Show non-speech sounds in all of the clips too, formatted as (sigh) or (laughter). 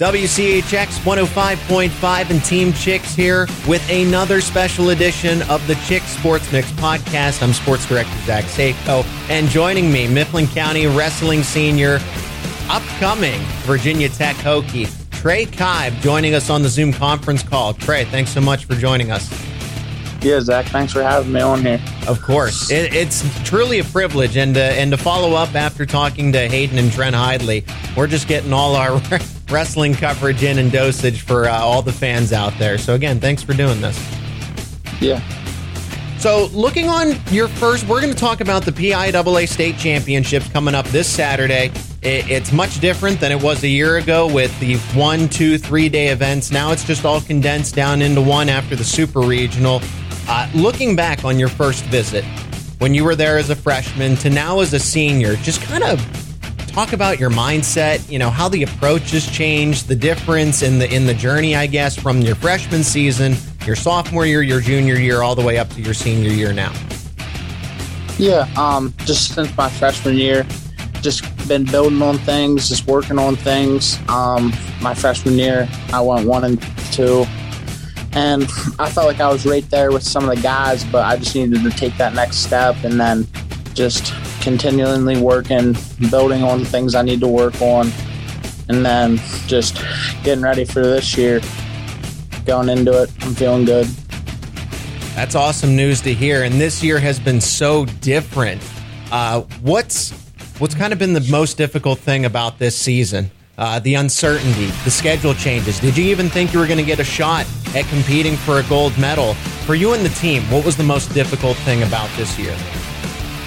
WCHX 105.5 and Team Chicks here with another special edition of the Chick Sports Mix podcast. I'm Sports Director Zach Seiko, and joining me, Mifflin County Wrestling Senior, upcoming Virginia Tech Hokie, Trey Kibe, joining us on the Zoom conference call. Trey, thanks so much for joining us. Yeah, Zach, thanks for having me on here. Of course, it, it's truly a privilege, and uh, and to follow up after talking to Hayden and Trent Hidlay, we're just getting all our (laughs) wrestling coverage in and dosage for uh, all the fans out there. So again, thanks for doing this. Yeah. So, looking on your first, we're going to talk about the PIAA state championships coming up this Saturday. It's much different than it was a year ago with the one, two, three day events. Now it's just all condensed down into one after the super regional. Uh, looking back on your first visit, when you were there as a freshman to now as a senior, just kind of talk about your mindset, you know, how the approach has changed, the difference in the in the journey, I guess, from your freshman season, your sophomore year, your junior year, all the way up to your senior year now. Yeah, um, just since my freshman year, just been building on things, just working on things. Um, my freshman year, I went one and two, and (laughs) I felt like I was right there with some of the guys, but I just needed to take that next step and then just continually working, building on things I need to work on, and then just getting ready for this year. Going into it, I'm feeling good. That's awesome news to hear. And this year has been so different. Uh, what's what's kind of been the most difficult thing about this season? Uh, the uncertainty, the schedule changes. Did you even think you were going to get a shot at competing for a gold medal? For you and the team, what was the most difficult thing about this year?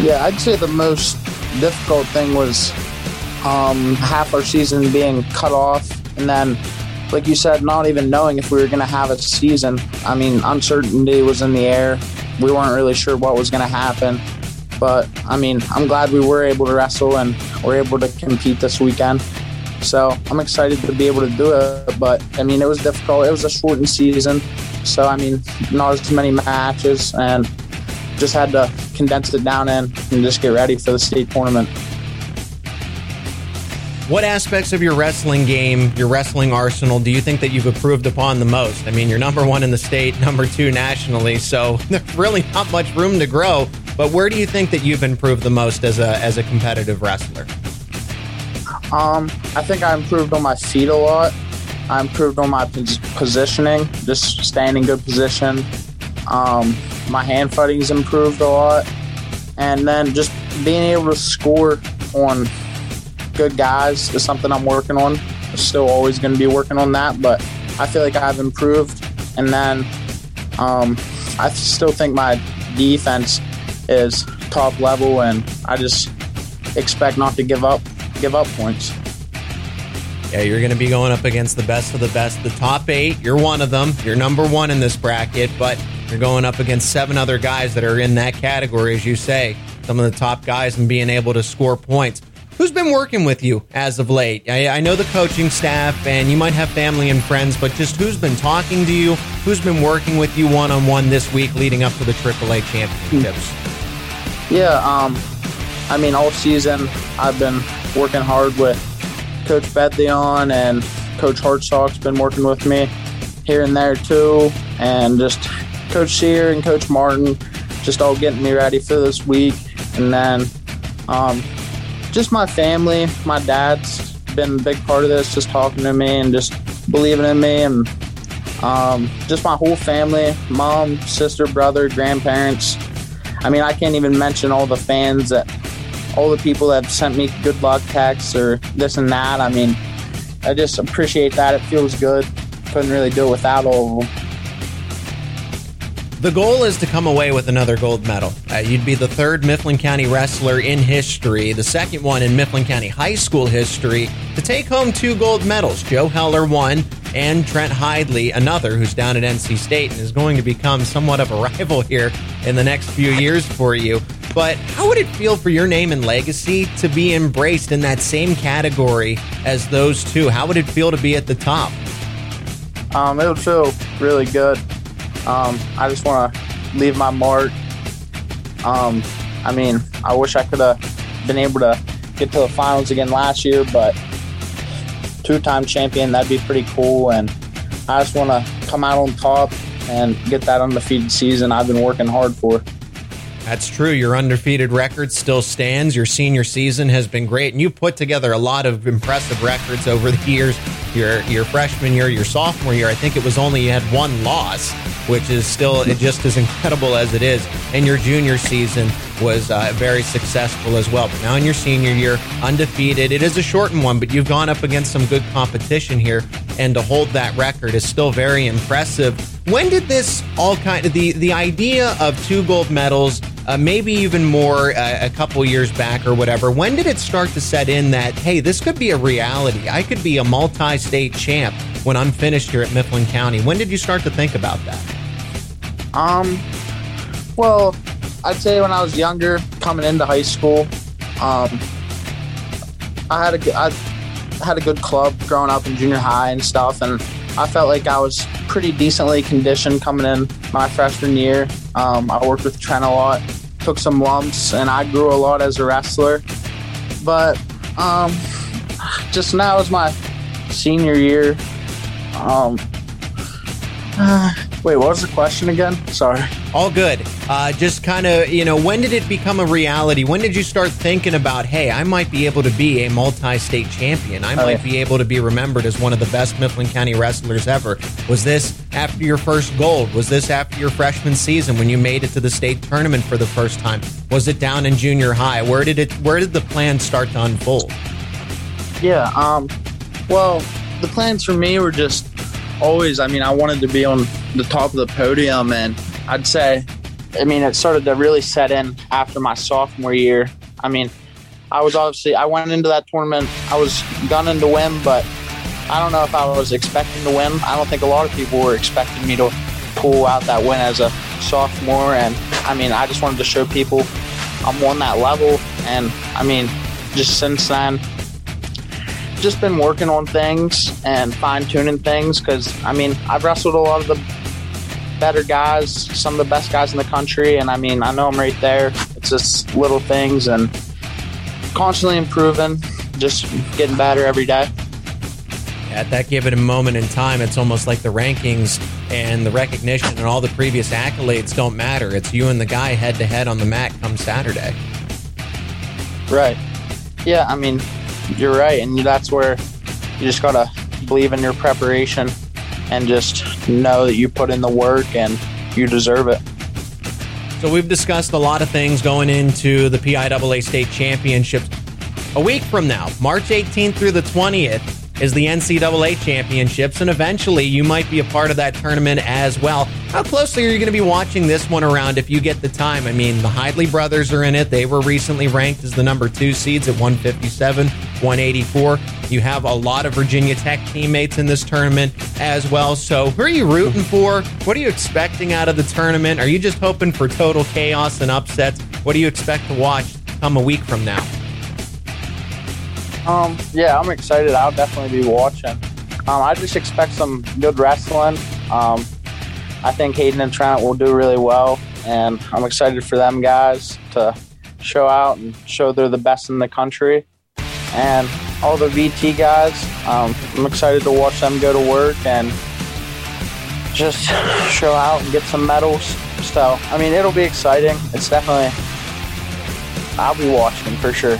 Yeah, I'd say the most difficult thing was um, half our season being cut off, and then, like you said, not even knowing if we were going to have a season. I mean, uncertainty was in the air. We weren't really sure what was going to happen. But I mean, I'm glad we were able to wrestle and were able to compete this weekend. So I'm excited to be able to do it. But I mean, it was difficult. It was a shortened season. So I mean, not as many matches and just had to condense it down in and just get ready for the state tournament. What aspects of your wrestling game, your wrestling arsenal, do you think that you've improved upon the most? I mean, you're number one in the state, number two nationally, so (laughs) there's really not much room to grow. But where do you think that you've improved the most as a as a competitive wrestler? Um, I think I improved on my feet a lot. I improved on my positioning, just staying in good position. Um, my hand fighting's improved a lot, and then just being able to score on good guys is something I'm working on. Still always going to be working on that, but I feel like I've improved. And then um, I still think my defense is top level, and I just expect not to give up give up points. Yeah, you're going to be going up against the best of the best, the top eight. You're one of them. You're number one in this bracket, but you're going up against seven other guys that are in that category, as you say, some of the top guys, and being able to score points. Who's been working with you as of late? I, I, know the coaching staff, and you might have family and friends, but just who's been talking to you? Who's been working with you one on one this week leading up to the AAA championships? Yeah, um, I mean, all season I've been working hard with Coach Bethleon and Coach Hartsock's been working with me here and there too, and just Coach Sear and Coach Martin just all getting me ready for this week, and then um, just my family. My dad's been a big part of this, just talking to me and just believing in me, and um, just my whole family mom, sister, brother, grandparents. I mean, I can't even mention all the fans that, all the people that have sent me good luck texts or this and that. I mean, I just appreciate that. It feels good. Couldn't really do it without all of them. The goal is to come away with another gold medal. Uh, you'd be the third Mifflin County wrestler in history, the second one in Mifflin County high school history, to take home two gold medals. Joe Heller one, and Trent Hidlay, another who's down at NC State and is going to become somewhat of a (laughs) rival here in the next few years for you. But how would it feel for your name and legacy to be embraced in that same category as those two? How would it feel to be at the top? Um, it would feel really good. Um, I just want to leave my mark. Um, I mean, I wish I could have been able to get to the finals again last year, but two-time champion. That'd be pretty cool, and I just want to come out on top and get that undefeated season I've been working hard for. That's true. Your undefeated record still stands. Your senior season has been great, and you've put together a lot of impressive records over the years. Your your freshman year, your sophomore year, I think it was only you had one loss, which is still just as incredible as it is. And your junior season was uh, very successful as well. But now in your senior year, undefeated. It is a shortened one, but you've gone up against some good competition here, and to hold that record is still very impressive. When did this all kind of the the idea of two gold medals? Uh, maybe even more uh, a couple years back or whatever. When did it start to set in that, hey, this could be a reality? I could be a multi state champ when I'm finished here at Mifflin County. When did you start to think about that? Um, well, I'd say when I was younger, coming into high school, um, I had a I had a good club growing up in junior high and stuff, and I felt like I was pretty decently conditioned coming in my freshman year. Um, I worked with Trent a lot, took some lumps, and I grew a lot as a wrestler. But um, just now is my senior year. Um, (sighs) uh, wait, what was the question again? Sorry. All good. Uh, just kind of, you know, when did it become a reality? When did you start thinking about, hey, I might be able to be a multi state champion? I oh, might yeah. be able to be remembered as one of the best Mifflin County wrestlers ever. Was this after your first gold? Was this after your freshman season when you made it to the state tournament for the first time? Was it down in junior high? Where did it where did the plan start to unfold? Yeah, um well, the plans for me were just always I mean, I wanted to be on the top of the podium and I'd say, I mean, it started to really set in after my sophomore year. I mean, I was obviously, I went into that tournament, I was gunning to win, but I don't know if I was expecting to win. I don't think a lot of people were expecting me to pull out that win as a sophomore. And I mean, I just wanted to show people I'm on that level. And I mean, just since then, just been working on things and fine tuning things because I mean, I've wrestled a lot of the better guys, some of the best guys in the country. And I mean, I know I'm right there. It's just little things and constantly improving, just getting better every day. At that given moment in time, it's almost like the rankings and the recognition and all the previous accolades don't matter. It's you and the guy head to head on the mat come Saturday. Right. Yeah, I mean, you're right. And that's where you just got to believe in your preparation and just know that you put in the work and you deserve it. So we've discussed a lot of things going into the PIAA state championships. A week from now, March 18th through the 20th, is the NCAA championships, and eventually you might be a part of that tournament as well. How closely are you going to be watching this one around if you get the time? I mean, the Hidlay brothers are in it. They were recently ranked as the number two seeds at 157, 184. You have a lot of Virginia Tech teammates in this tournament as well. So, who are you rooting for? What are you expecting out of the tournament? Are you just hoping for total chaos and upsets? What do you expect to watch come a week from now? Um, yeah, I'm excited. I'll definitely be watching. Um, I just expect some good wrestling. Um, I think Hayden and Trent will do really well, and I'm excited for them guys to show out and show they're the best in the country. And all the VT guys, um, I'm excited to watch them go to work and just (laughs) show out and get some medals. So, I mean, it'll be exciting. It's definitely, I'll be watching for sure.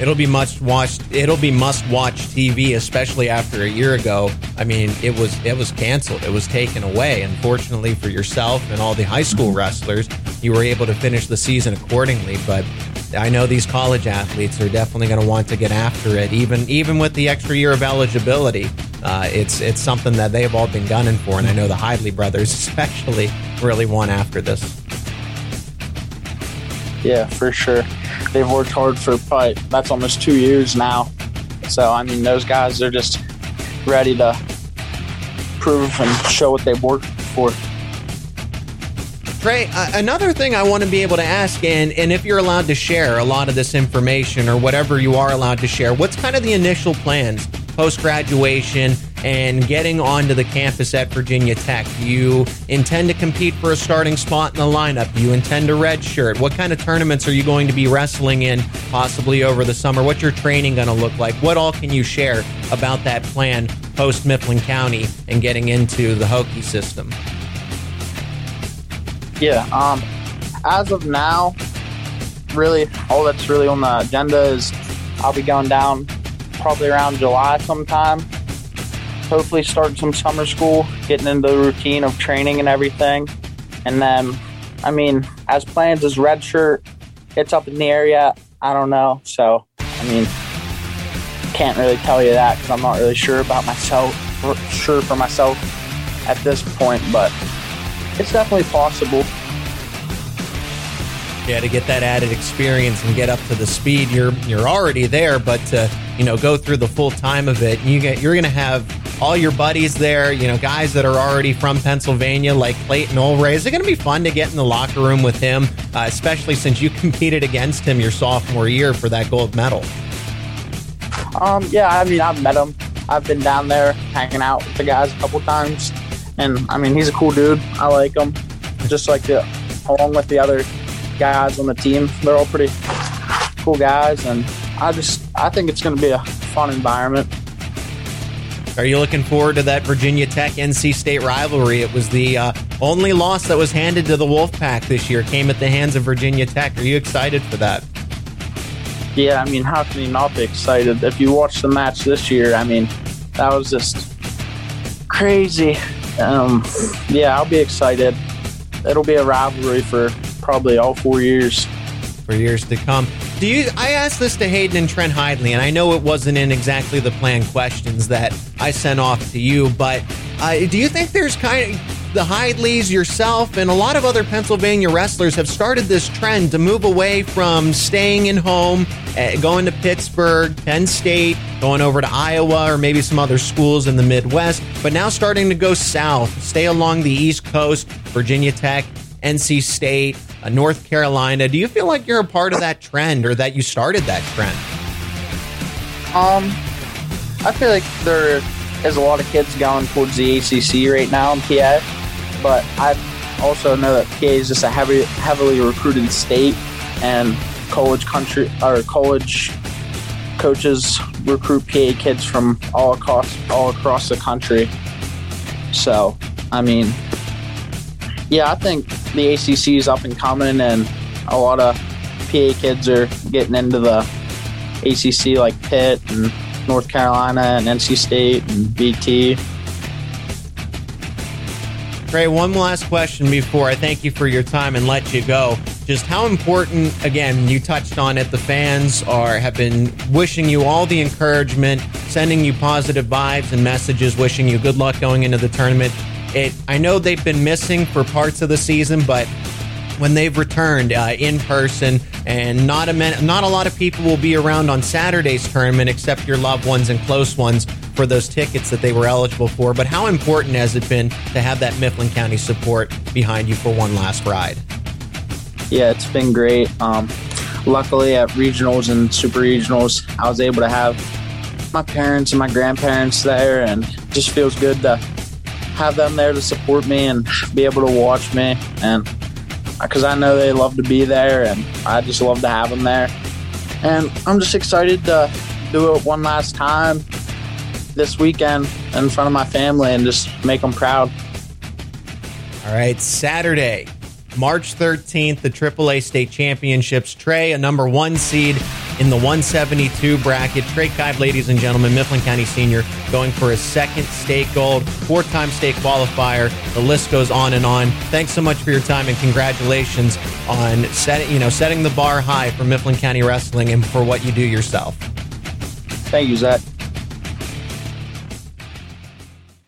It'll be must watch. It'll be must watch TV, especially after a year ago. I mean, it was it was canceled. It was taken away. Unfortunately for yourself and all the high school wrestlers, you were able to finish the season accordingly. But I know these college athletes are definitely going to want to get after it, even even with the extra year of eligibility. Uh, it's it's something that they've all been gunning for, and I know the Hidlay brothers (laughs) especially really want after this. Yeah, for sure they've worked hard for probably that's almost two years now. So I mean, those guys are just ready to prove and show what they've worked for. Trey, uh, another thing I want to be able to ask, and, and if you're allowed to share a lot of this information or whatever you are allowed to share, what's kind of the initial plans post graduation and getting onto the campus at Virginia Tech? Do you intend to compete for a starting spot in the lineup? Do you intend to redshirt? What kind of tournaments are you going to be wrestling in possibly over the summer? What's your training going to look like? What all can you share about that plan post Mifflin County and getting into the Hokie system? Yeah, um, as of now, really all that's really on the agenda is I'll be going down probably around July sometime. Hopefully, starting some summer school, getting into the routine of training and everything. And then, I mean, as plans as redshirt, it's up in the area. I don't know. So, I mean, can't really tell you that because I'm not really sure about myself, sure for myself at this point, but it's definitely possible. Yeah, to get that added experience and get up to the speed, you're you're already there, but to you know go through the full time of it, you get you're going to have all your buddies there. You know, guys that are already from Pennsylvania, like Clayton Ulrey. Is it going to be fun to get in the locker room with him, uh, especially since you competed against him your sophomore year for that gold medal? Um, yeah, I mean, I've met him. I've been down there hanging out with the guys a couple times, and I mean, he's a cool dude. I like him, just like the along with the other guys on the team. They're all pretty cool guys, and I just I think it's going to be a fun environment. Are you looking forward to that Virginia Tech NC State rivalry? It was the uh, only loss that was handed to the Wolfpack this year. Came at the hands of Virginia Tech. Are you excited for that? Yeah, I mean, how can you not be excited? If you watch the match this year, I mean, that was just crazy. Um, yeah, I'll be excited. It'll be a rivalry for probably all four years. For years to come. Do you? I asked this to Hayden and Trent Hidlay, and I know it wasn't in exactly the planned questions that I sent off to you, but uh, do you think there's kind of the Hidlays, yourself, and a lot of other Pennsylvania wrestlers have started this trend to move away from staying in home, going to Pittsburgh, Penn State, going over to Iowa, or maybe some other schools in the Midwest, but now starting to go south, stay along the East Coast, Virginia Tech, NC State, uh, North Carolina. Do you feel like you're a part of that trend or that you started that trend? Um, I feel like there is a lot of kids going towards the ACC right now in PA, but I also know that PA is just a heavy, heavily recruited state, and college country or college coaches recruit PA kids from all across all across the country. So, I mean, yeah, I think the ACC is up and coming, and a lot of PA kids are getting into the ACC, like Pitt and North Carolina and NC State and VT. Trey, one last question before I thank you for your time and let you go. Just how important, again, you touched on it, the fans are have been wishing you all the encouragement, sending you positive vibes and messages, wishing you good luck going into the tournament. It, I know they've been missing for parts of the season, but when they've returned uh, in person, and not a man, not a lot of people will be around on Saturday's tournament except your loved ones and close ones for those tickets that they were eligible for. But how important has it been to have that Mifflin County support behind you for one last ride? Yeah, it's been great. Um, luckily, at regionals and super regionals, I was able to have my parents and my grandparents there, and just feels good to have them there to support me and be able to watch me. And because I know they love to be there, and I just love to have them there. And I'm just excited to do it one last time this weekend in front of my family and just make them proud. All right, Saturday, March 13th, the AAA State Championships. Trey, a number one seed in the 172 bracket. Trey Kibe, ladies and gentlemen, Mifflin County Senior, going for his second state gold, four time state qualifier. The list goes on and on. Thanks so much for your time and congratulations on setting, you know, setting the bar high for Mifflin County Wrestling and for what you do yourself. Thank you, Zach.